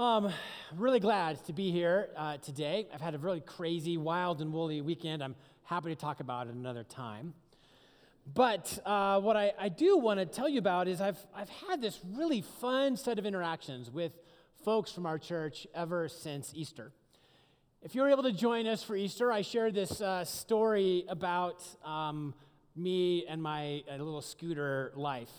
Um, I'm really glad to be here uh, today. I've had a really crazy, wild, and woolly weekend. I'm happy to talk about it another time. But uh, what I, I do want to tell you about is I've, I've had this really fun set of interactions with folks from our church ever since Easter. If you were able to join us for Easter, I shared this uh, story about um, me and my uh, little scooter life.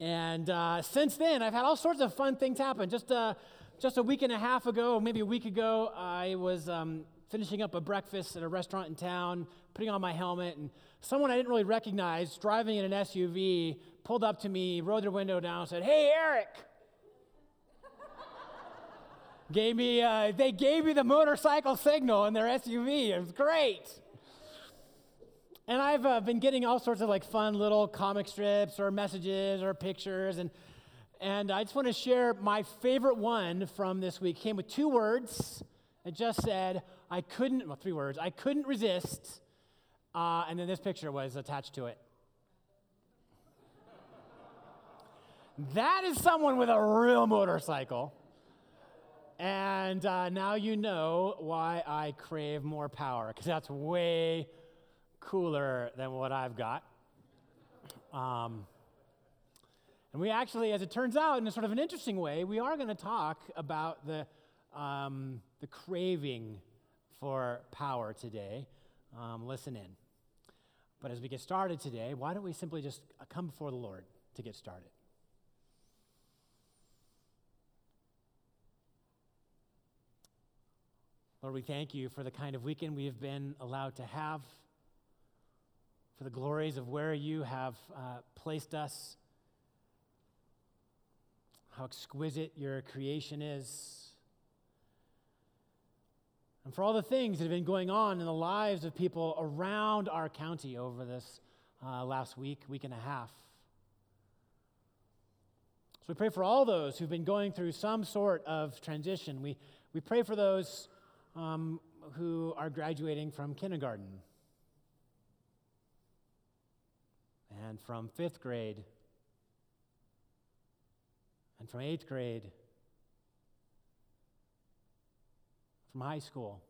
And uh, since then, I've had all sorts of fun things happen. Just, uh, just a week and a half ago, maybe a week ago, I was um, finishing up a breakfast at a restaurant in town, putting on my helmet, and someone I didn't really recognize, driving in an SUV, pulled up to me, rolled their window down, and said, Hey, Eric! gave me, uh, they gave me the motorcycle signal in their SUV. It was great. And I've uh, been getting all sorts of like fun little comic strips or messages or pictures. And, and I just want to share my favorite one from this week. Came with two words. It just said, I couldn't, well, three words, I couldn't resist. Uh, and then this picture was attached to it. that is someone with a real motorcycle. And uh, now you know why I crave more power, because that's way cooler than what I've got. Um, and we actually, as it turns out, in a sort of an interesting way, we are going to talk about the, um, the craving for power today. Um, listen in. But as we get started today, why don't we simply just come before the Lord to get started? Lord, we thank you for the kind of weekend we have been allowed to have for the glories of where you have uh, placed us, how exquisite your creation is, and for all the things that have been going on in the lives of people around our county over this uh, last week, week and a half. So we pray for all those who've been going through some sort of transition. We, we pray for those um, who are graduating from kindergarten. and from fifth grade, and from eighth grade, from high school.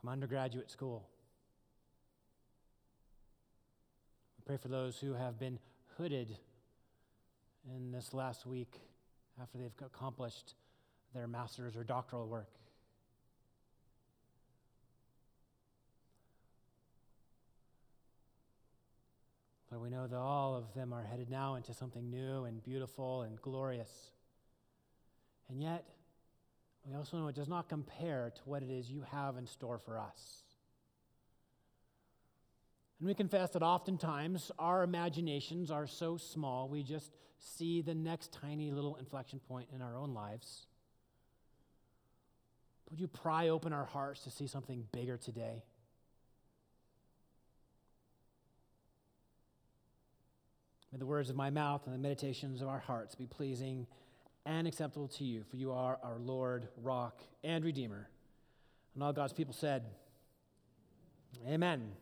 From undergraduate school. We pray for those who have been hooded in this last week after they've accomplished their master's or doctoral work. Lord, we know that all of them are headed now into something new and beautiful and glorious. And yet, we also know it does not compare to what it is you have in store for us. And we confess that oftentimes our imaginations are so small, we just see the next tiny little inflection point in our own lives. Would you pry open our hearts to see something bigger today? May the words of my mouth and the meditations of our hearts be pleasing and acceptable to you, for you are our Lord, rock, and Redeemer. And all God's people said, Amen.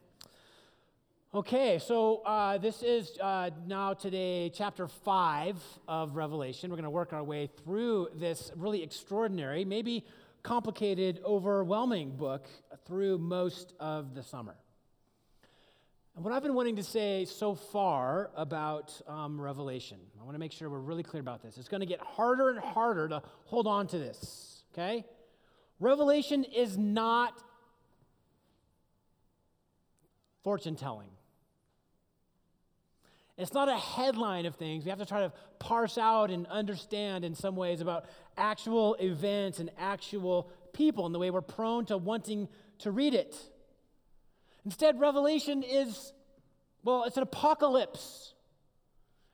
Okay, so uh, this is uh, now today chapter 5 of Revelation. We're going to work our way through this really extraordinary, maybe complicated, overwhelming book through most of the summer. And what I've been wanting to say so far about um, Revelation, I want to make sure we're really clear about this. It's going to get harder and harder to hold on to this, okay? Revelation is not fortune telling. It's not a headline of things. We have to try to parse out and understand in some ways about actual events and actual people and the way we're prone to wanting to read it. Instead, Revelation is, well, it's an apocalypse.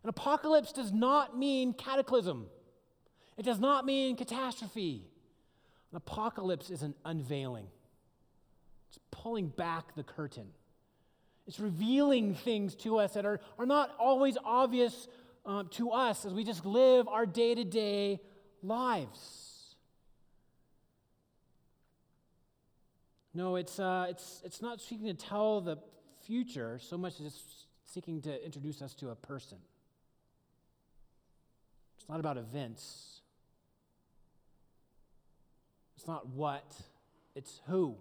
An apocalypse does not mean cataclysm, it does not mean catastrophe. An apocalypse is an unveiling, it's pulling back the curtain. It's revealing things to us that are, are not always obvious um, to us as we just live our day to day lives. No, it's, uh, it's, it's not seeking to tell the future so much as it's seeking to introduce us to a person. It's not about events. It's not what, it's who.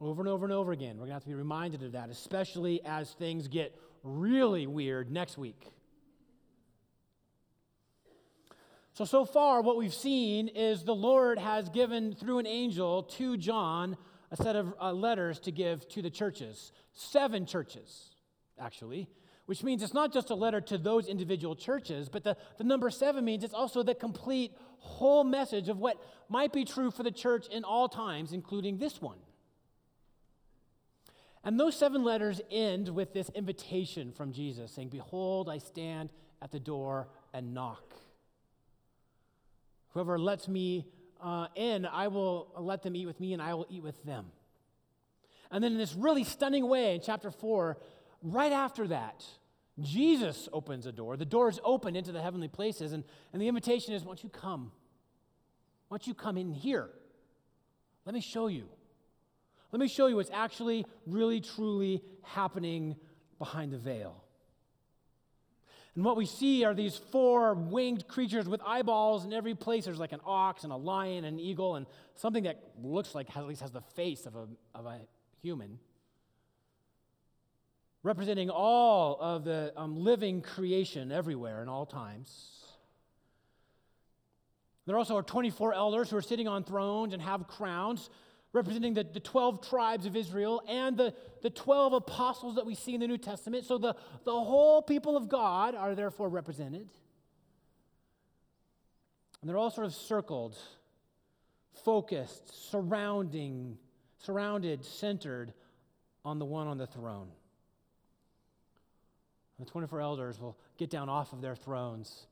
Over and over and over again, we're going to have to be reminded of that, especially as things get really weird next week. So, so far, what we've seen is the Lord has given through an angel to John a set of uh, letters to give to the churches. Seven churches, actually, which means it's not just a letter to those individual churches, but the, the number seven means it's also the complete whole message of what might be true for the church in all times, including this one. And those seven letters end with this invitation from Jesus saying, Behold, I stand at the door and knock. Whoever lets me uh, in, I will let them eat with me, and I will eat with them. And then, in this really stunning way, in chapter 4, right after that, Jesus opens a door. The door is open into the heavenly places, and, and the invitation is, Why don't you come? Why don't you come in here? Let me show you. Let me show you what's actually, really, truly happening behind the veil. And what we see are these four winged creatures with eyeballs in every place. There's like an ox and a lion and an eagle and something that looks like at least has the face of a, of a human, representing all of the um, living creation everywhere in all times. There also are 24 elders who are sitting on thrones and have crowns representing the, the 12 tribes of Israel and the, the 12 apostles that we see in the New Testament. So the, the whole people of God are therefore represented. And they're all sort of circled, focused, surrounding, surrounded, centered on the one on the throne. The 24 elders will get down off of their thrones,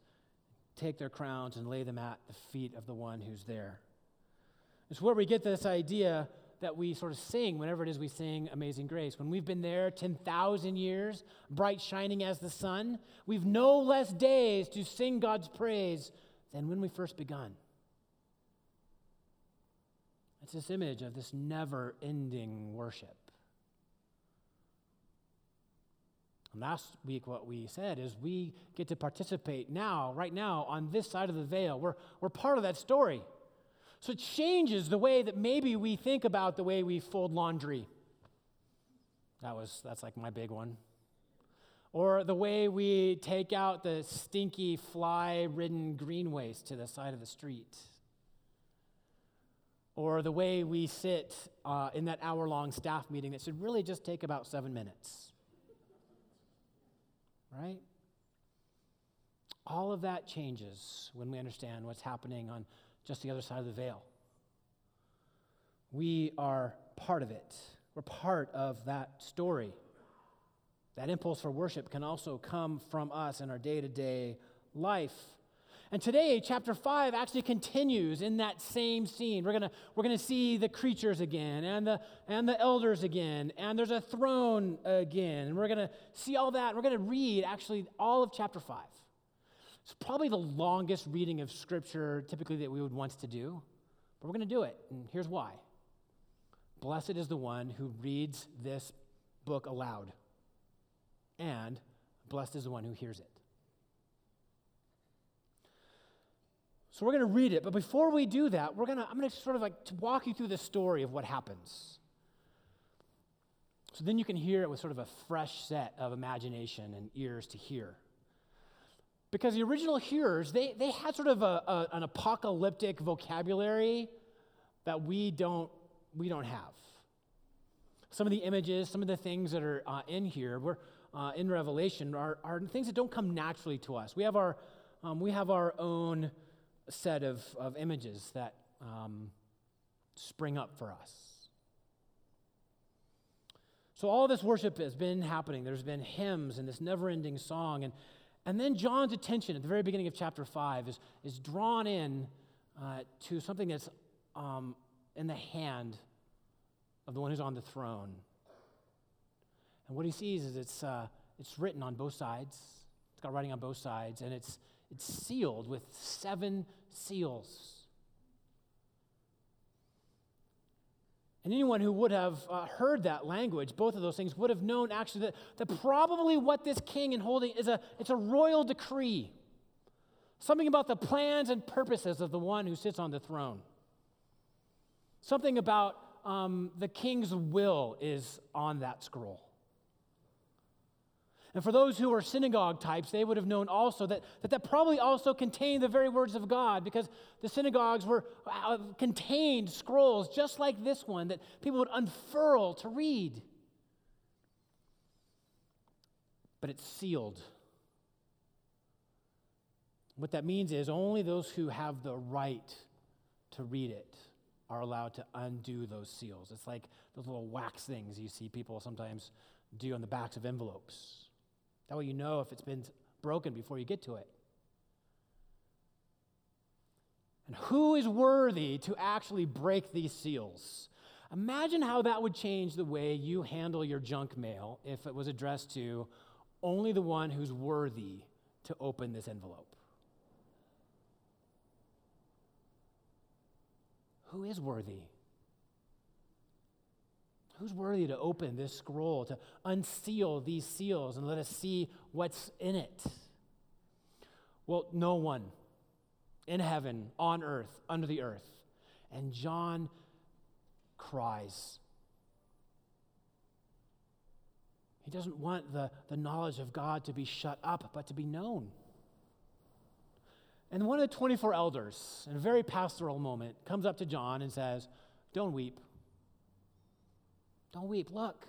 take their crowns, and lay them at the feet of the one who's there. It's where we get this idea that we sort of sing whenever it is we sing Amazing Grace. When we've been there 10,000 years, bright shining as the sun, we've no less days to sing God's praise than when we first begun. It's this image of this never ending worship. And last week, what we said is we get to participate now, right now, on this side of the veil. We're, we're part of that story. So it changes the way that maybe we think about the way we fold laundry. That was that's like my big one. Or the way we take out the stinky fly-ridden green waste to the side of the street. Or the way we sit uh, in that hour-long staff meeting that should really just take about seven minutes. Right? All of that changes when we understand what's happening on just the other side of the veil. We are part of it, we're part of that story. That impulse for worship can also come from us in our day to day life. And today, chapter 5 actually continues in that same scene. We're going we're gonna see the creatures again and the, and the elders again, and there's a throne again. And we're going to see all that. We're going to read actually all of chapter 5. It's probably the longest reading of Scripture typically that we would want to do, but we're going to do it, and here's why. Blessed is the one who reads this book aloud, and blessed is the one who hears it. So we're going to read it, but before we do that, we're going to I'm going to sort of like walk you through the story of what happens. So then you can hear it with sort of a fresh set of imagination and ears to hear. Because the original hearers, they, they had sort of a, a, an apocalyptic vocabulary that we don't, we don't have. Some of the images, some of the things that are uh, in here, we're, uh, in Revelation, are, are things that don't come naturally to us. We have our, um, we have our own set of, of images that um, spring up for us. So, all this worship has been happening. There's been hymns and this never ending song. And and then John's attention at the very beginning of chapter 5 is, is drawn in uh, to something that's um, in the hand of the one who's on the throne. And what he sees is it's, uh, it's written on both sides, it's got writing on both sides, and it's, it's sealed with seven seals. And anyone who would have uh, heard that language, both of those things, would have known actually that, that probably what this king is holding is a, it's a royal decree. Something about the plans and purposes of the one who sits on the throne. Something about um, the king's will is on that scroll. And for those who are synagogue types, they would have known also that that, that probably also contained the very words of God because the synagogues were uh, contained scrolls just like this one that people would unfurl to read. But it's sealed. What that means is only those who have the right to read it are allowed to undo those seals. It's like those little wax things you see people sometimes do on the backs of envelopes. That way you know if it's been broken before you get to it. And who is worthy to actually break these seals? Imagine how that would change the way you handle your junk mail if it was addressed to only the one who's worthy to open this envelope. Who is worthy? Who's worthy to open this scroll, to unseal these seals and let us see what's in it? Well, no one in heaven, on earth, under the earth. And John cries. He doesn't want the, the knowledge of God to be shut up, but to be known. And one of the 24 elders, in a very pastoral moment, comes up to John and says, Don't weep. Don't weep. Look.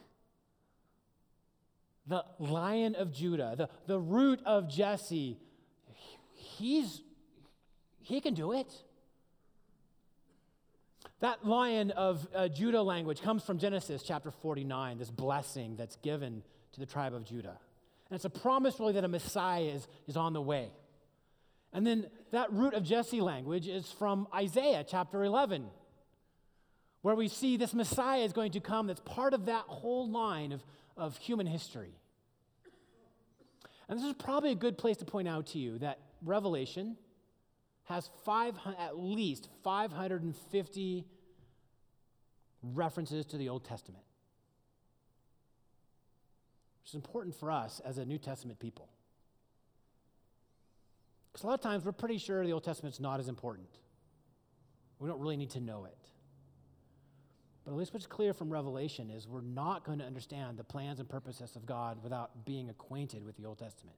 The lion of Judah, the, the root of Jesse, he's, he can do it. That lion of uh, Judah language comes from Genesis chapter 49, this blessing that's given to the tribe of Judah. And it's a promise, really, that a Messiah is, is on the way. And then that root of Jesse language is from Isaiah chapter 11, where we see this Messiah is going to come that's part of that whole line of, of human history. And this is probably a good place to point out to you that Revelation has five, at least 550 references to the Old Testament, which is important for us as a New Testament people. Because a lot of times we're pretty sure the Old Testament's not as important. We don't really need to know it. But at least what's clear from Revelation is we're not going to understand the plans and purposes of God without being acquainted with the Old Testament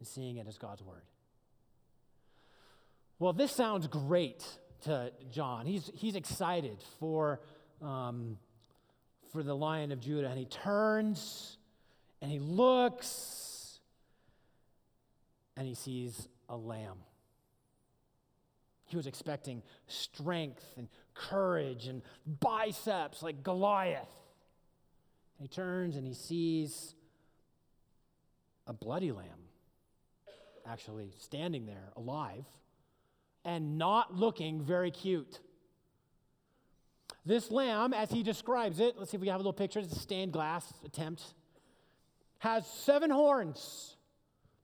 and seeing it as God's Word. Well, this sounds great to John. He's, he's excited for, um, for the Lion of Judah, and he turns and he looks and he sees a lamb. He was expecting strength and courage and biceps like Goliath. he turns and he sees a bloody lamb actually standing there alive and not looking very cute. This lamb, as he describes it, let's see if we have a little picture. It's a stained glass attempt, has seven horns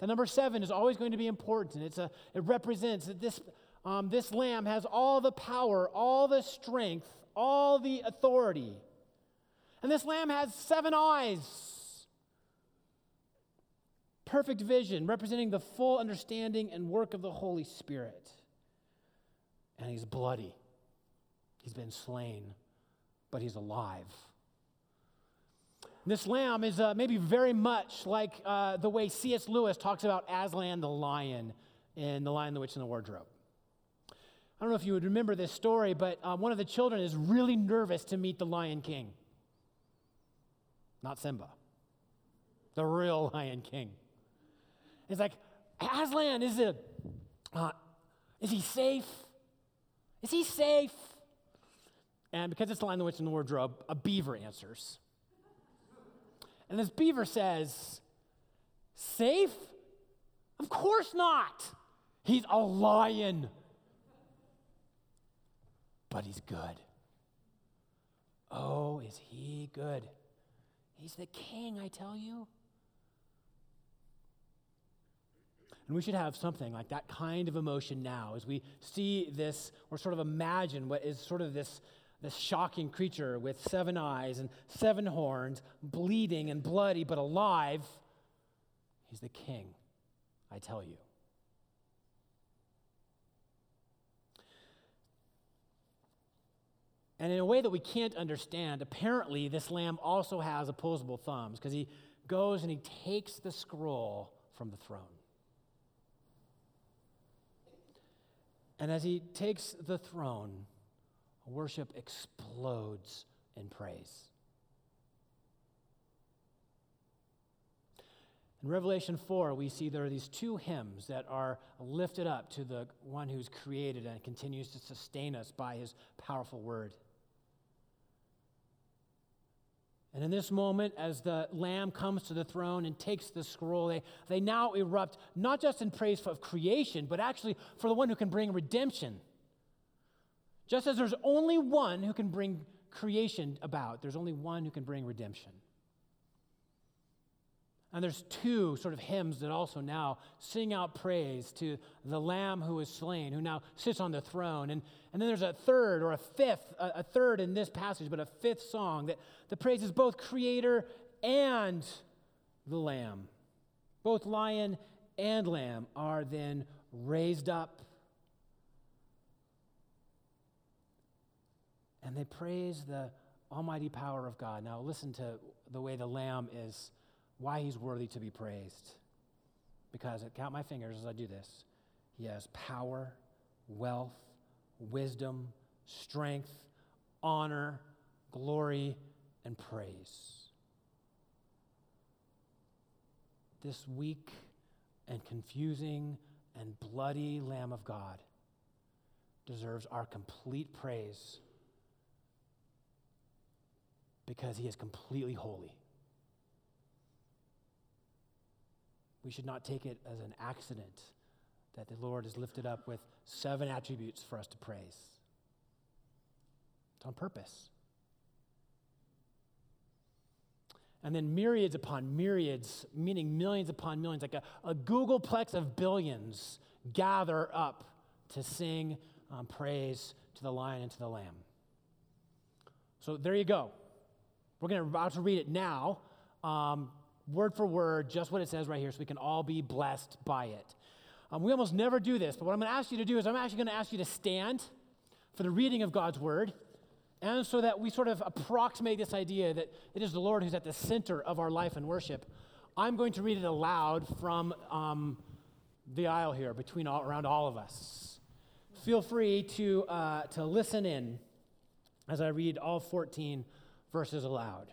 the number seven is always going to be important. It's a, it represents that this, um, this lamb has all the power, all the strength, all the authority. And this lamb has seven eyes. Perfect vision, representing the full understanding and work of the Holy Spirit. And he's bloody. He's been slain, but he's alive. This lamb is uh, maybe very much like uh, the way C.S. Lewis talks about Aslan the lion in The Lion, the Witch, and the Wardrobe. I don't know if you would remember this story, but uh, one of the children is really nervous to meet the Lion King. Not Simba, the real Lion King. It's like, Aslan, is it, uh, is he safe? Is he safe? And because it's the Lion, the Witch, and the Wardrobe, a beaver answers. And this beaver says, Safe? Of course not. He's a lion. But he's good. Oh, is he good? He's the king, I tell you. And we should have something like that kind of emotion now as we see this or sort of imagine what is sort of this this shocking creature with seven eyes and seven horns, bleeding and bloody, but alive. He's the king, I tell you. And in a way that we can't understand, apparently this lamb also has opposable thumbs because he goes and he takes the scroll from the throne. And as he takes the throne, worship explodes in praise. In Revelation 4, we see there are these two hymns that are lifted up to the one who's created and continues to sustain us by his powerful word. And in this moment, as the Lamb comes to the throne and takes the scroll, they, they now erupt not just in praise of creation, but actually for the one who can bring redemption. Just as there's only one who can bring creation about, there's only one who can bring redemption. And there's two sort of hymns that also now sing out praise to the Lamb who was slain, who now sits on the throne. And, and then there's a third or a fifth, a, a third in this passage, but a fifth song that, that praises both Creator and the Lamb. Both lion and lamb are then raised up. And they praise the almighty power of God. Now, listen to the way the lamb is why he's worthy to be praised. Because count my fingers as I do this. He has power, wealth, wisdom, strength, honor, glory, and praise. This weak and confusing and bloody Lamb of God deserves our complete praise because he is completely holy. We should not take it as an accident that the Lord is lifted up with seven attributes for us to praise. It's on purpose. And then myriads upon myriads, meaning millions upon millions, like a, a googolplex of billions, gather up to sing um, praise to the lion and to the lamb. So there you go. We're going to about to read it now. Um, word for word, just what it says right here, so we can all be blessed by it. Um, we almost never do this, but what I'm going to ask you to do is I'm actually going to ask you to stand for the reading of God's word, and so that we sort of approximate this idea that it is the Lord who's at the center of our life and worship. I'm going to read it aloud from um, the aisle here, between all, around all of us. Feel free to, uh, to listen in as I read all 14 verses aloud.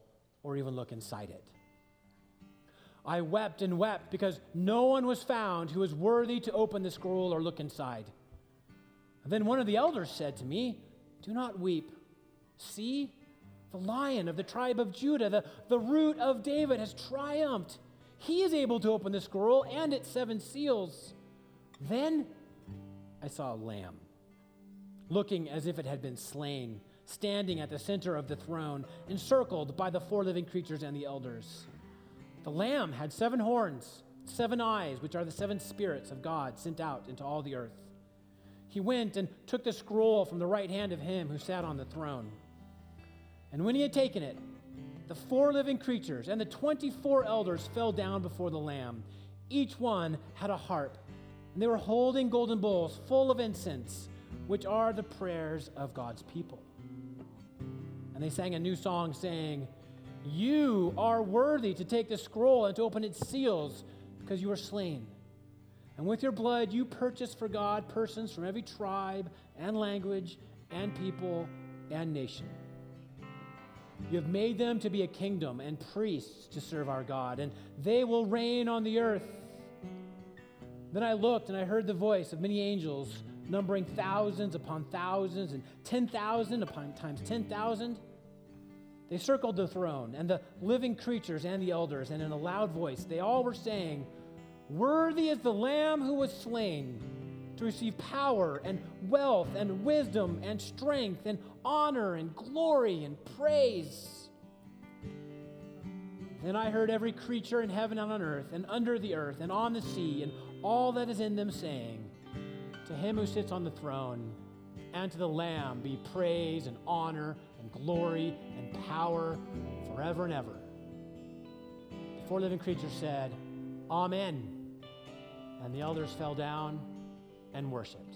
or even look inside it. I wept and wept because no one was found who was worthy to open the scroll or look inside. And then one of the elders said to me, Do not weep. See, the lion of the tribe of Judah, the, the root of David, has triumphed. He is able to open the scroll and its seven seals. Then I saw a lamb, looking as if it had been slain standing at the center of the throne, encircled by the four living creatures and the elders. The Lamb had seven horns, seven eyes, which are the seven spirits of God sent out into all the earth. He went and took the scroll from the right hand of him who sat on the throne. And when he had taken it, the four living creatures and the 24 elders fell down before the Lamb. Each one had a harp, and they were holding golden bowls full of incense, which are the prayers of God's people. And they sang a new song saying, You are worthy to take the scroll and to open its seals because you were slain. And with your blood, you purchased for God persons from every tribe and language and people and nation. You have made them to be a kingdom and priests to serve our God, and they will reign on the earth. Then I looked and I heard the voice of many angels, numbering thousands upon thousands and 10,000 upon times 10,000 they circled the throne and the living creatures and the elders, and in a loud voice, they all were saying, Worthy is the Lamb who was slain to receive power and wealth and wisdom and strength and honor and glory and praise. Then I heard every creature in heaven and on earth, and under the earth, and on the sea, and all that is in them saying, To him who sits on the throne, and to the Lamb be praise and honor and glory and power forever and ever. The four living creatures said, Amen. And the elders fell down and worshiped.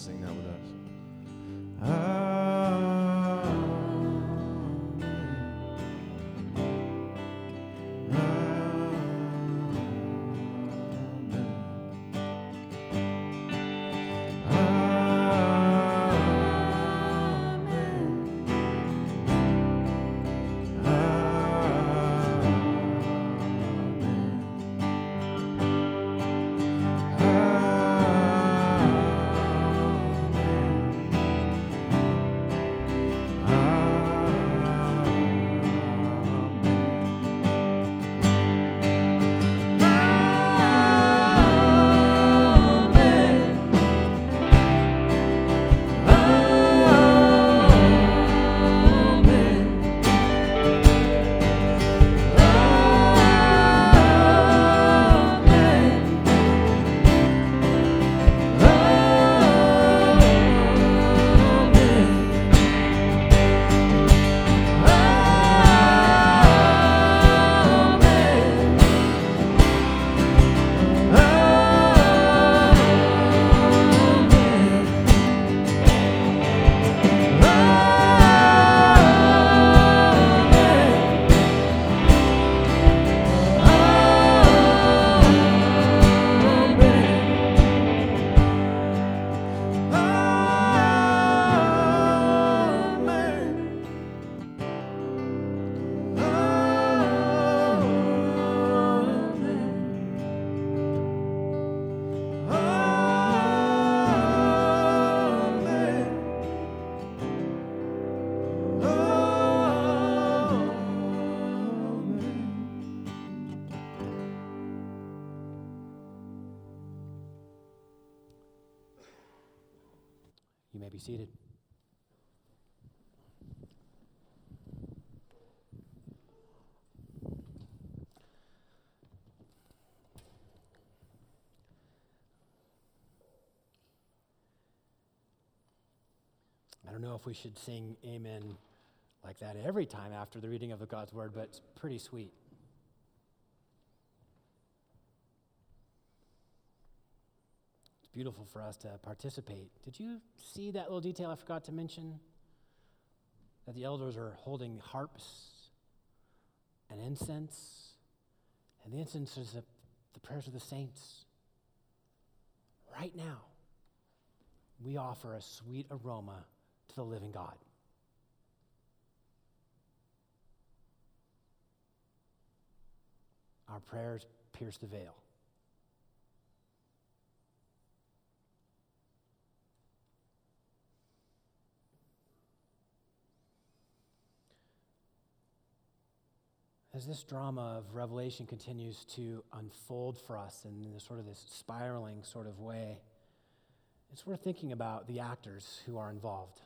Sing that with us. I don't know if we should sing amen like that every time after the reading of the God's word, but it's pretty sweet. It's beautiful for us to participate. Did you see that little detail I forgot to mention? That the elders are holding harps and incense, and the incense is the, the prayers of the saints. Right now, we offer a sweet aroma to the living God. Our prayers pierce the veil. as this drama of Revelation continues to unfold for us in this sort of this spiraling sort of way, it's worth thinking about the actors who are involved.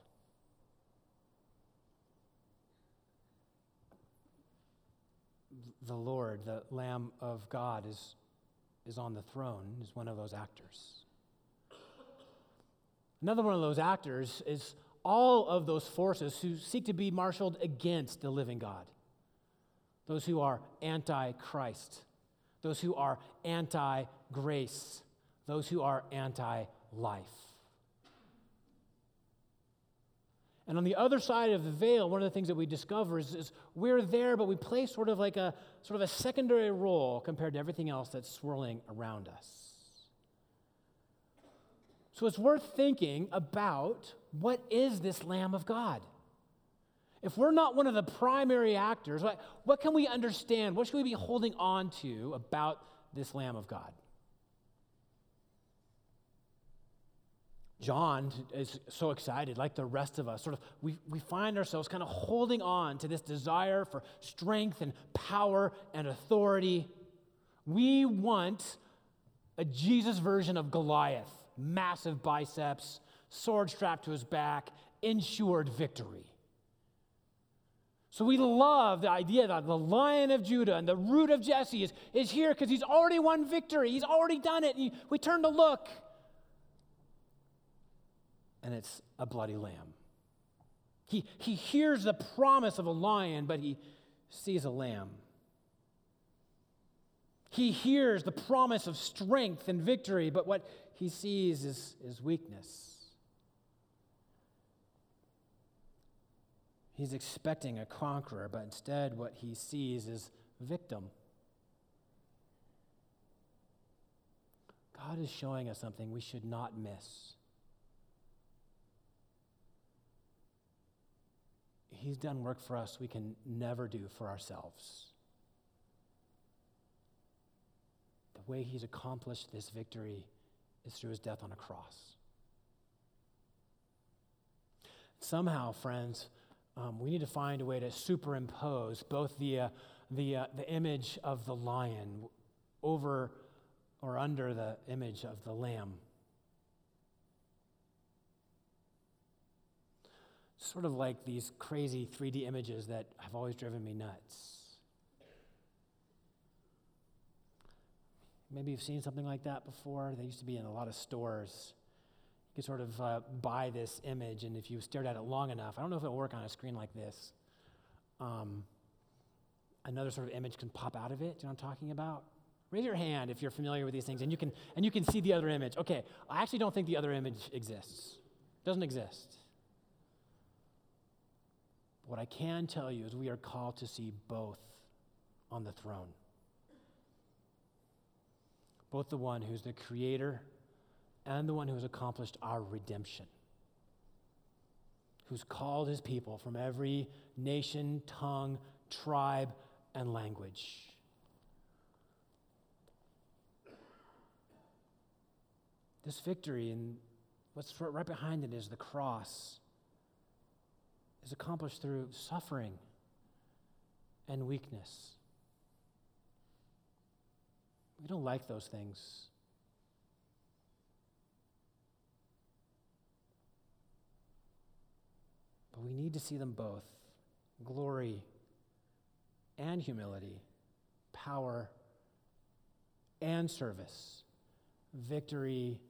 The Lord, the Lamb of God, is, is on the throne, is one of those actors. Another one of those actors is all of those forces who seek to be marshaled against the living God those who are anti Christ, those who are anti grace, those who are anti life. And on the other side of the veil, one of the things that we discover is, is, we're there, but we play sort of like a sort of a secondary role compared to everything else that's swirling around us. So it's worth thinking about what is this Lamb of God? if we're not one of the primary actors, what, what can we understand? What should we be holding on to about this Lamb of God? John is so excited, like the rest of us. Sort of, we, we find ourselves kind of holding on to this desire for strength and power and authority. We want a Jesus version of Goliath massive biceps, sword strapped to his back, ensured victory. So we love the idea that the lion of Judah and the root of Jesse is, is here because he's already won victory. He's already done it. And we turn to look, and it's a bloody lamb. He, he hears the promise of a lion, but he sees a lamb. He hears the promise of strength and victory, but what he sees is, is weakness. He's expecting a conqueror, but instead, what he sees is victim. God is showing us something we should not miss. He's done work for us we can never do for ourselves. The way he's accomplished this victory is through his death on a cross. Somehow, friends, um, we need to find a way to superimpose both the, uh, the, uh, the image of the lion over or under the image of the lamb. Sort of like these crazy 3D images that have always driven me nuts. Maybe you've seen something like that before. They used to be in a lot of stores you could sort of uh, buy this image, and if you stared at it long enough, I don't know if it'll work on a screen like this. Um, another sort of image can pop out of it. Do you know what I'm talking about? Raise your hand if you're familiar with these things, and you can and you can see the other image. Okay, I actually don't think the other image exists. It doesn't exist. What I can tell you is we are called to see both on the throne. Both the one who's the creator and the one who has accomplished our redemption, who's called his people from every nation, tongue, tribe, and language. This victory, and what's right behind it is the cross, is accomplished through suffering and weakness. We don't like those things. But we need to see them both glory and humility, power and service, victory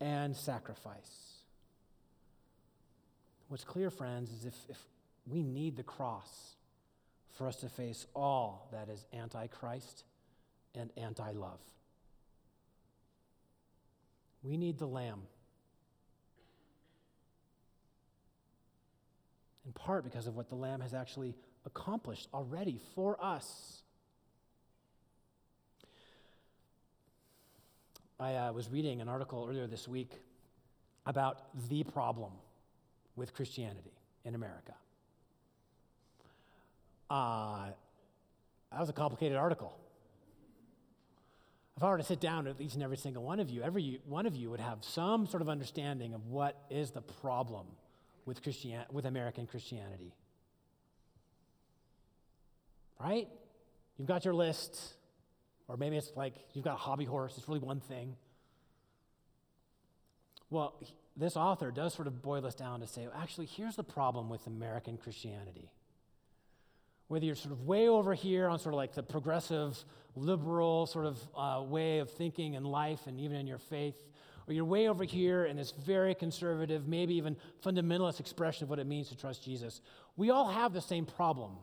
and sacrifice. What's clear, friends, is if, if we need the cross for us to face all that is anti Christ and anti love. We need the Lamb in part because of what the Lamb has actually accomplished already for us. I uh, was reading an article earlier this week about the problem with Christianity in America. Uh, that was a complicated article. If I were to sit down with each and every single one of you, every one of you would have some sort of understanding of what is the problem with, Christian, with American Christianity. Right? You've got your list, or maybe it's like you've got a hobby horse, it's really one thing. Well, this author does sort of boil us down to say, actually, here's the problem with American Christianity. Whether you're sort of way over here on sort of like the progressive, liberal sort of uh, way of thinking and life and even in your faith, or you're way over here in this very conservative, maybe even fundamentalist expression of what it means to trust Jesus. We all have the same problem.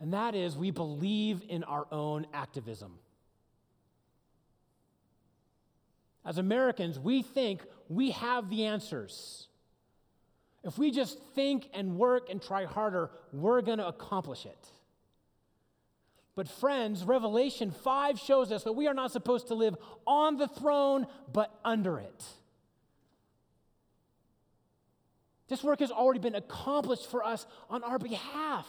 And that is, we believe in our own activism. As Americans, we think we have the answers. If we just think and work and try harder, we're going to accomplish it. But, friends, Revelation 5 shows us that we are not supposed to live on the throne, but under it. This work has already been accomplished for us on our behalf.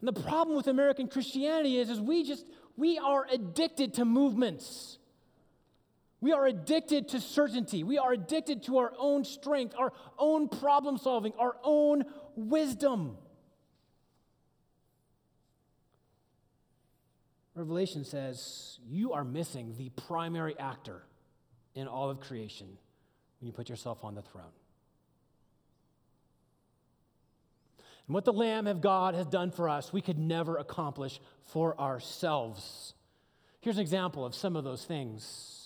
And the problem with American Christianity is, is we just, we are addicted to movements. We are addicted to certainty. We are addicted to our own strength, our own problem solving, our own wisdom. Revelation says you are missing the primary actor in all of creation when you put yourself on the throne. And what the Lamb of God has done for us, we could never accomplish for ourselves. Here's an example of some of those things.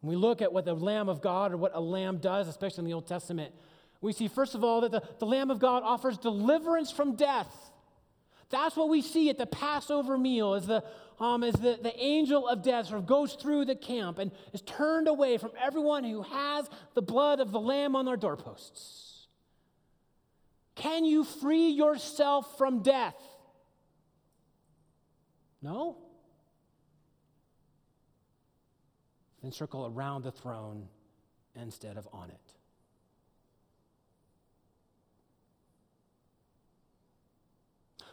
When we look at what the Lamb of God or what a lamb does, especially in the Old Testament, we see, first of all, that the, the Lamb of God offers deliverance from death. That's what we see at the Passover meal as the, um, as the, the angel of death sort of goes through the camp and is turned away from everyone who has the blood of the Lamb on their doorposts. Can you free yourself from death? No? Then circle around the throne instead of on it.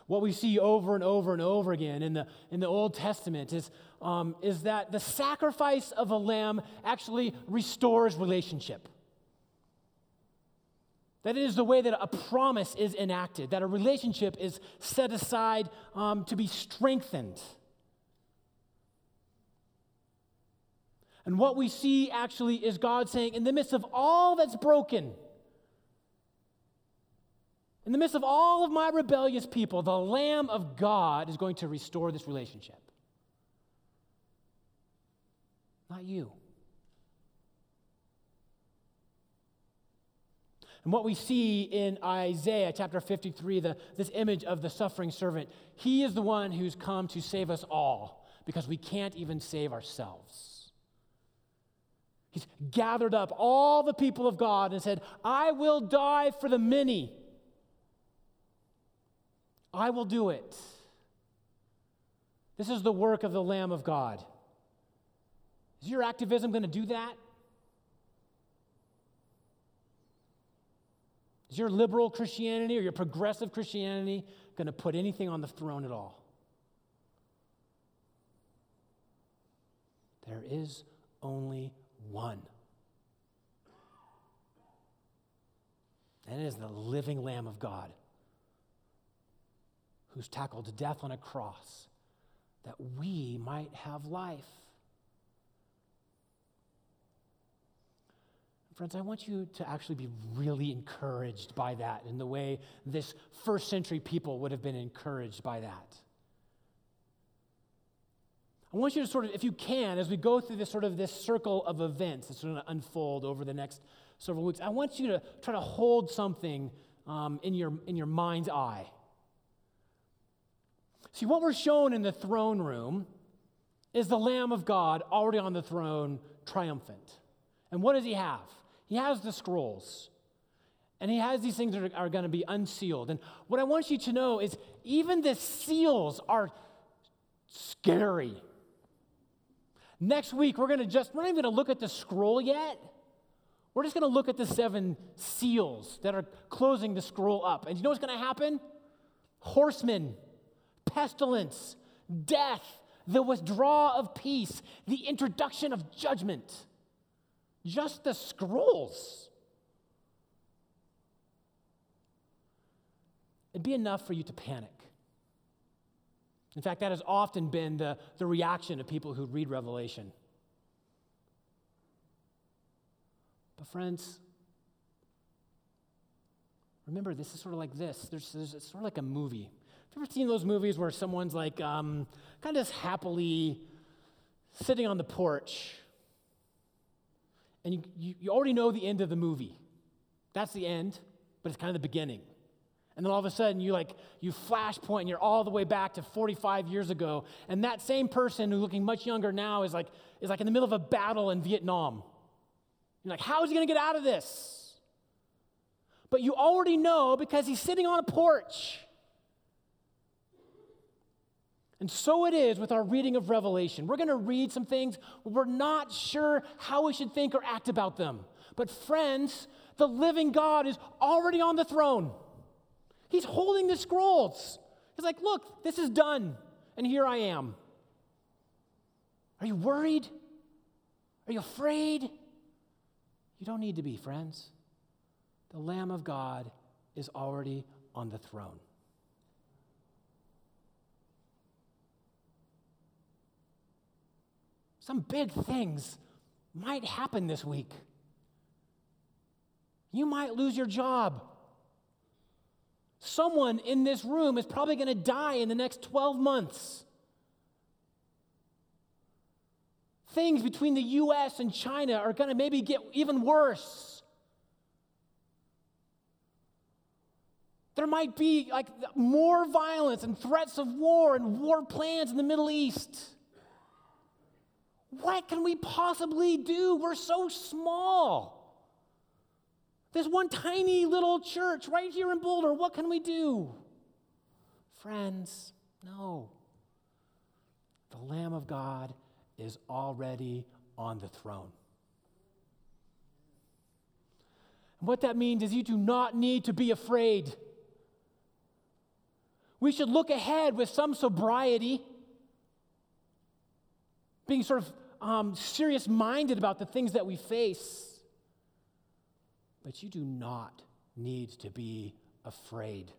What we see over and over and over again in the, in the Old Testament is, um, is that the sacrifice of a lamb actually restores relationship. That is the way that a promise is enacted, that a relationship is set aside um, to be strengthened. And what we see actually is God saying, in the midst of all that's broken, in the midst of all of my rebellious people, the Lamb of God is going to restore this relationship. Not you. And what we see in Isaiah chapter 53, the, this image of the suffering servant, he is the one who's come to save us all because we can't even save ourselves. He's gathered up all the people of God and said, I will die for the many. I will do it. This is the work of the Lamb of God. Is your activism going to do that? Is your liberal Christianity or your progressive Christianity going to put anything on the throne at all? There is only one. And it is the living Lamb of God who's tackled death on a cross that we might have life. Friends, I want you to actually be really encouraged by that in the way this first century people would have been encouraged by that. I want you to sort of, if you can, as we go through this sort of this circle of events that's going to unfold over the next several weeks, I want you to try to hold something um, in, your, in your mind's eye. See, what we're shown in the throne room is the Lamb of God already on the throne, triumphant. And what does he have? He has the scrolls. And he has these things that are, are going to be unsealed. And what I want you to know is even the seals are scary. Next week, we're going to just, we're not even going to look at the scroll yet. We're just going to look at the seven seals that are closing the scroll up. And you know what's going to happen? Horsemen, pestilence, death, the withdrawal of peace, the introduction of judgment just the scrolls. It'd be enough for you to panic. In fact, that has often been the, the reaction of people who read Revelation. But, friends, remember, this is sort of like this. There's, there's it's sort of like a movie. Have you ever seen those movies where someone's like um, kind of just happily sitting on the porch and you, you, you already know the end of the movie. That's the end, but it's kind of the beginning. And then all of a sudden, you like you flashpoint, and you're all the way back to 45 years ago, and that same person who's looking much younger now is like is like in the middle of a battle in Vietnam. You're like, how is he going to get out of this? But you already know because he's sitting on a porch. And so it is with our reading of Revelation. We're going to read some things, we're not sure how we should think or act about them. But, friends, the living God is already on the throne. He's holding the scrolls. He's like, look, this is done, and here I am. Are you worried? Are you afraid? You don't need to be, friends. The Lamb of God is already on the throne. Some big things might happen this week. You might lose your job. Someone in this room is probably going to die in the next 12 months. Things between the US and China are going to maybe get even worse. There might be like more violence and threats of war and war plans in the Middle East. What can we possibly do? We're so small. This one tiny little church right here in Boulder, what can we do? Friends, no. The Lamb of God is already on the throne. And what that means is you do not need to be afraid. We should look ahead with some sobriety, being sort of um, serious minded about the things that we face. But you do not need to be afraid.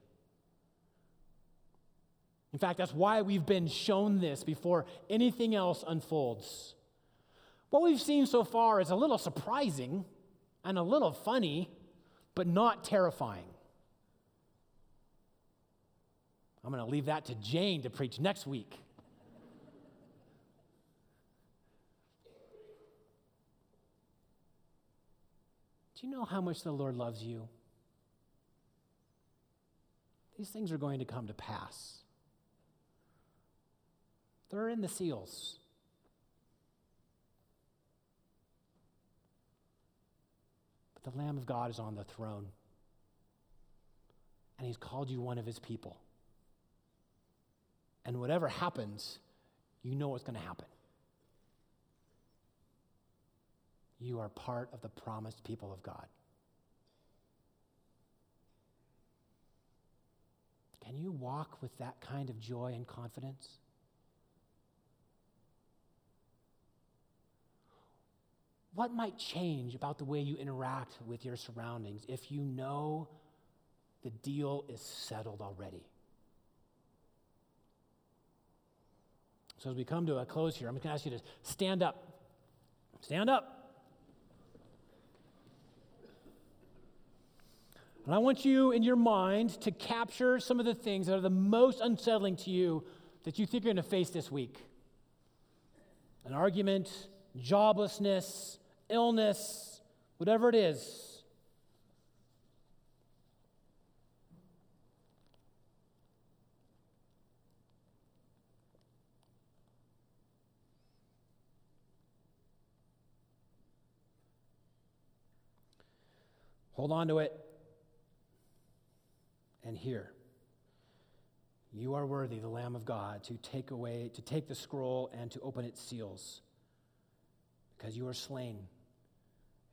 In fact, that's why we've been shown this before anything else unfolds. What we've seen so far is a little surprising and a little funny, but not terrifying. I'm going to leave that to Jane to preach next week. Do you know how much the Lord loves you? These things are going to come to pass. They're in the seals. But the Lamb of God is on the throne, and He's called you one of His people. And whatever happens, you know what's going to happen. You are part of the promised people of God. Can you walk with that kind of joy and confidence? What might change about the way you interact with your surroundings if you know the deal is settled already? So, as we come to a close here, I'm going to ask you to stand up. Stand up. And I want you in your mind to capture some of the things that are the most unsettling to you that you think you're going to face this week an argument, joblessness, illness, whatever it is. Hold on to it and hear. You are worthy, the Lamb of God, to take away, to take the scroll and to open its seals, because you are slain.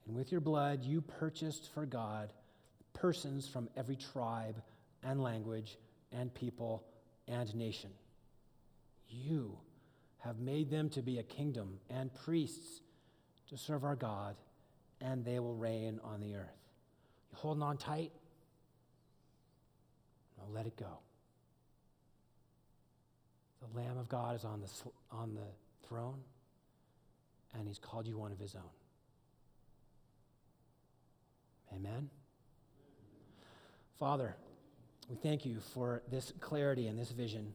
And with your blood, you purchased for God persons from every tribe and language and people and nation. You have made them to be a kingdom and priests to serve our God, and they will reign on the earth. You holding on tight? Now let it go. The Lamb of God is on the, on the throne, and He's called you one of His own. Amen. Father, we thank you for this clarity and this vision.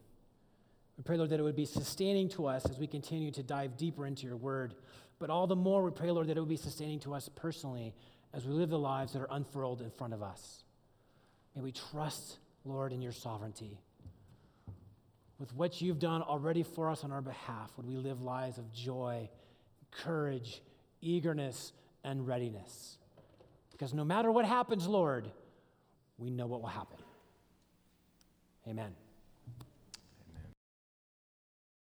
We pray, Lord, that it would be sustaining to us as we continue to dive deeper into your word. But all the more, we pray, Lord, that it would be sustaining to us personally as we live the lives that are unfurled in front of us. May we trust Lord, in your sovereignty. With what you've done already for us on our behalf, would we live lives of joy, courage, eagerness, and readiness? Because no matter what happens, Lord, we know what will happen. Amen.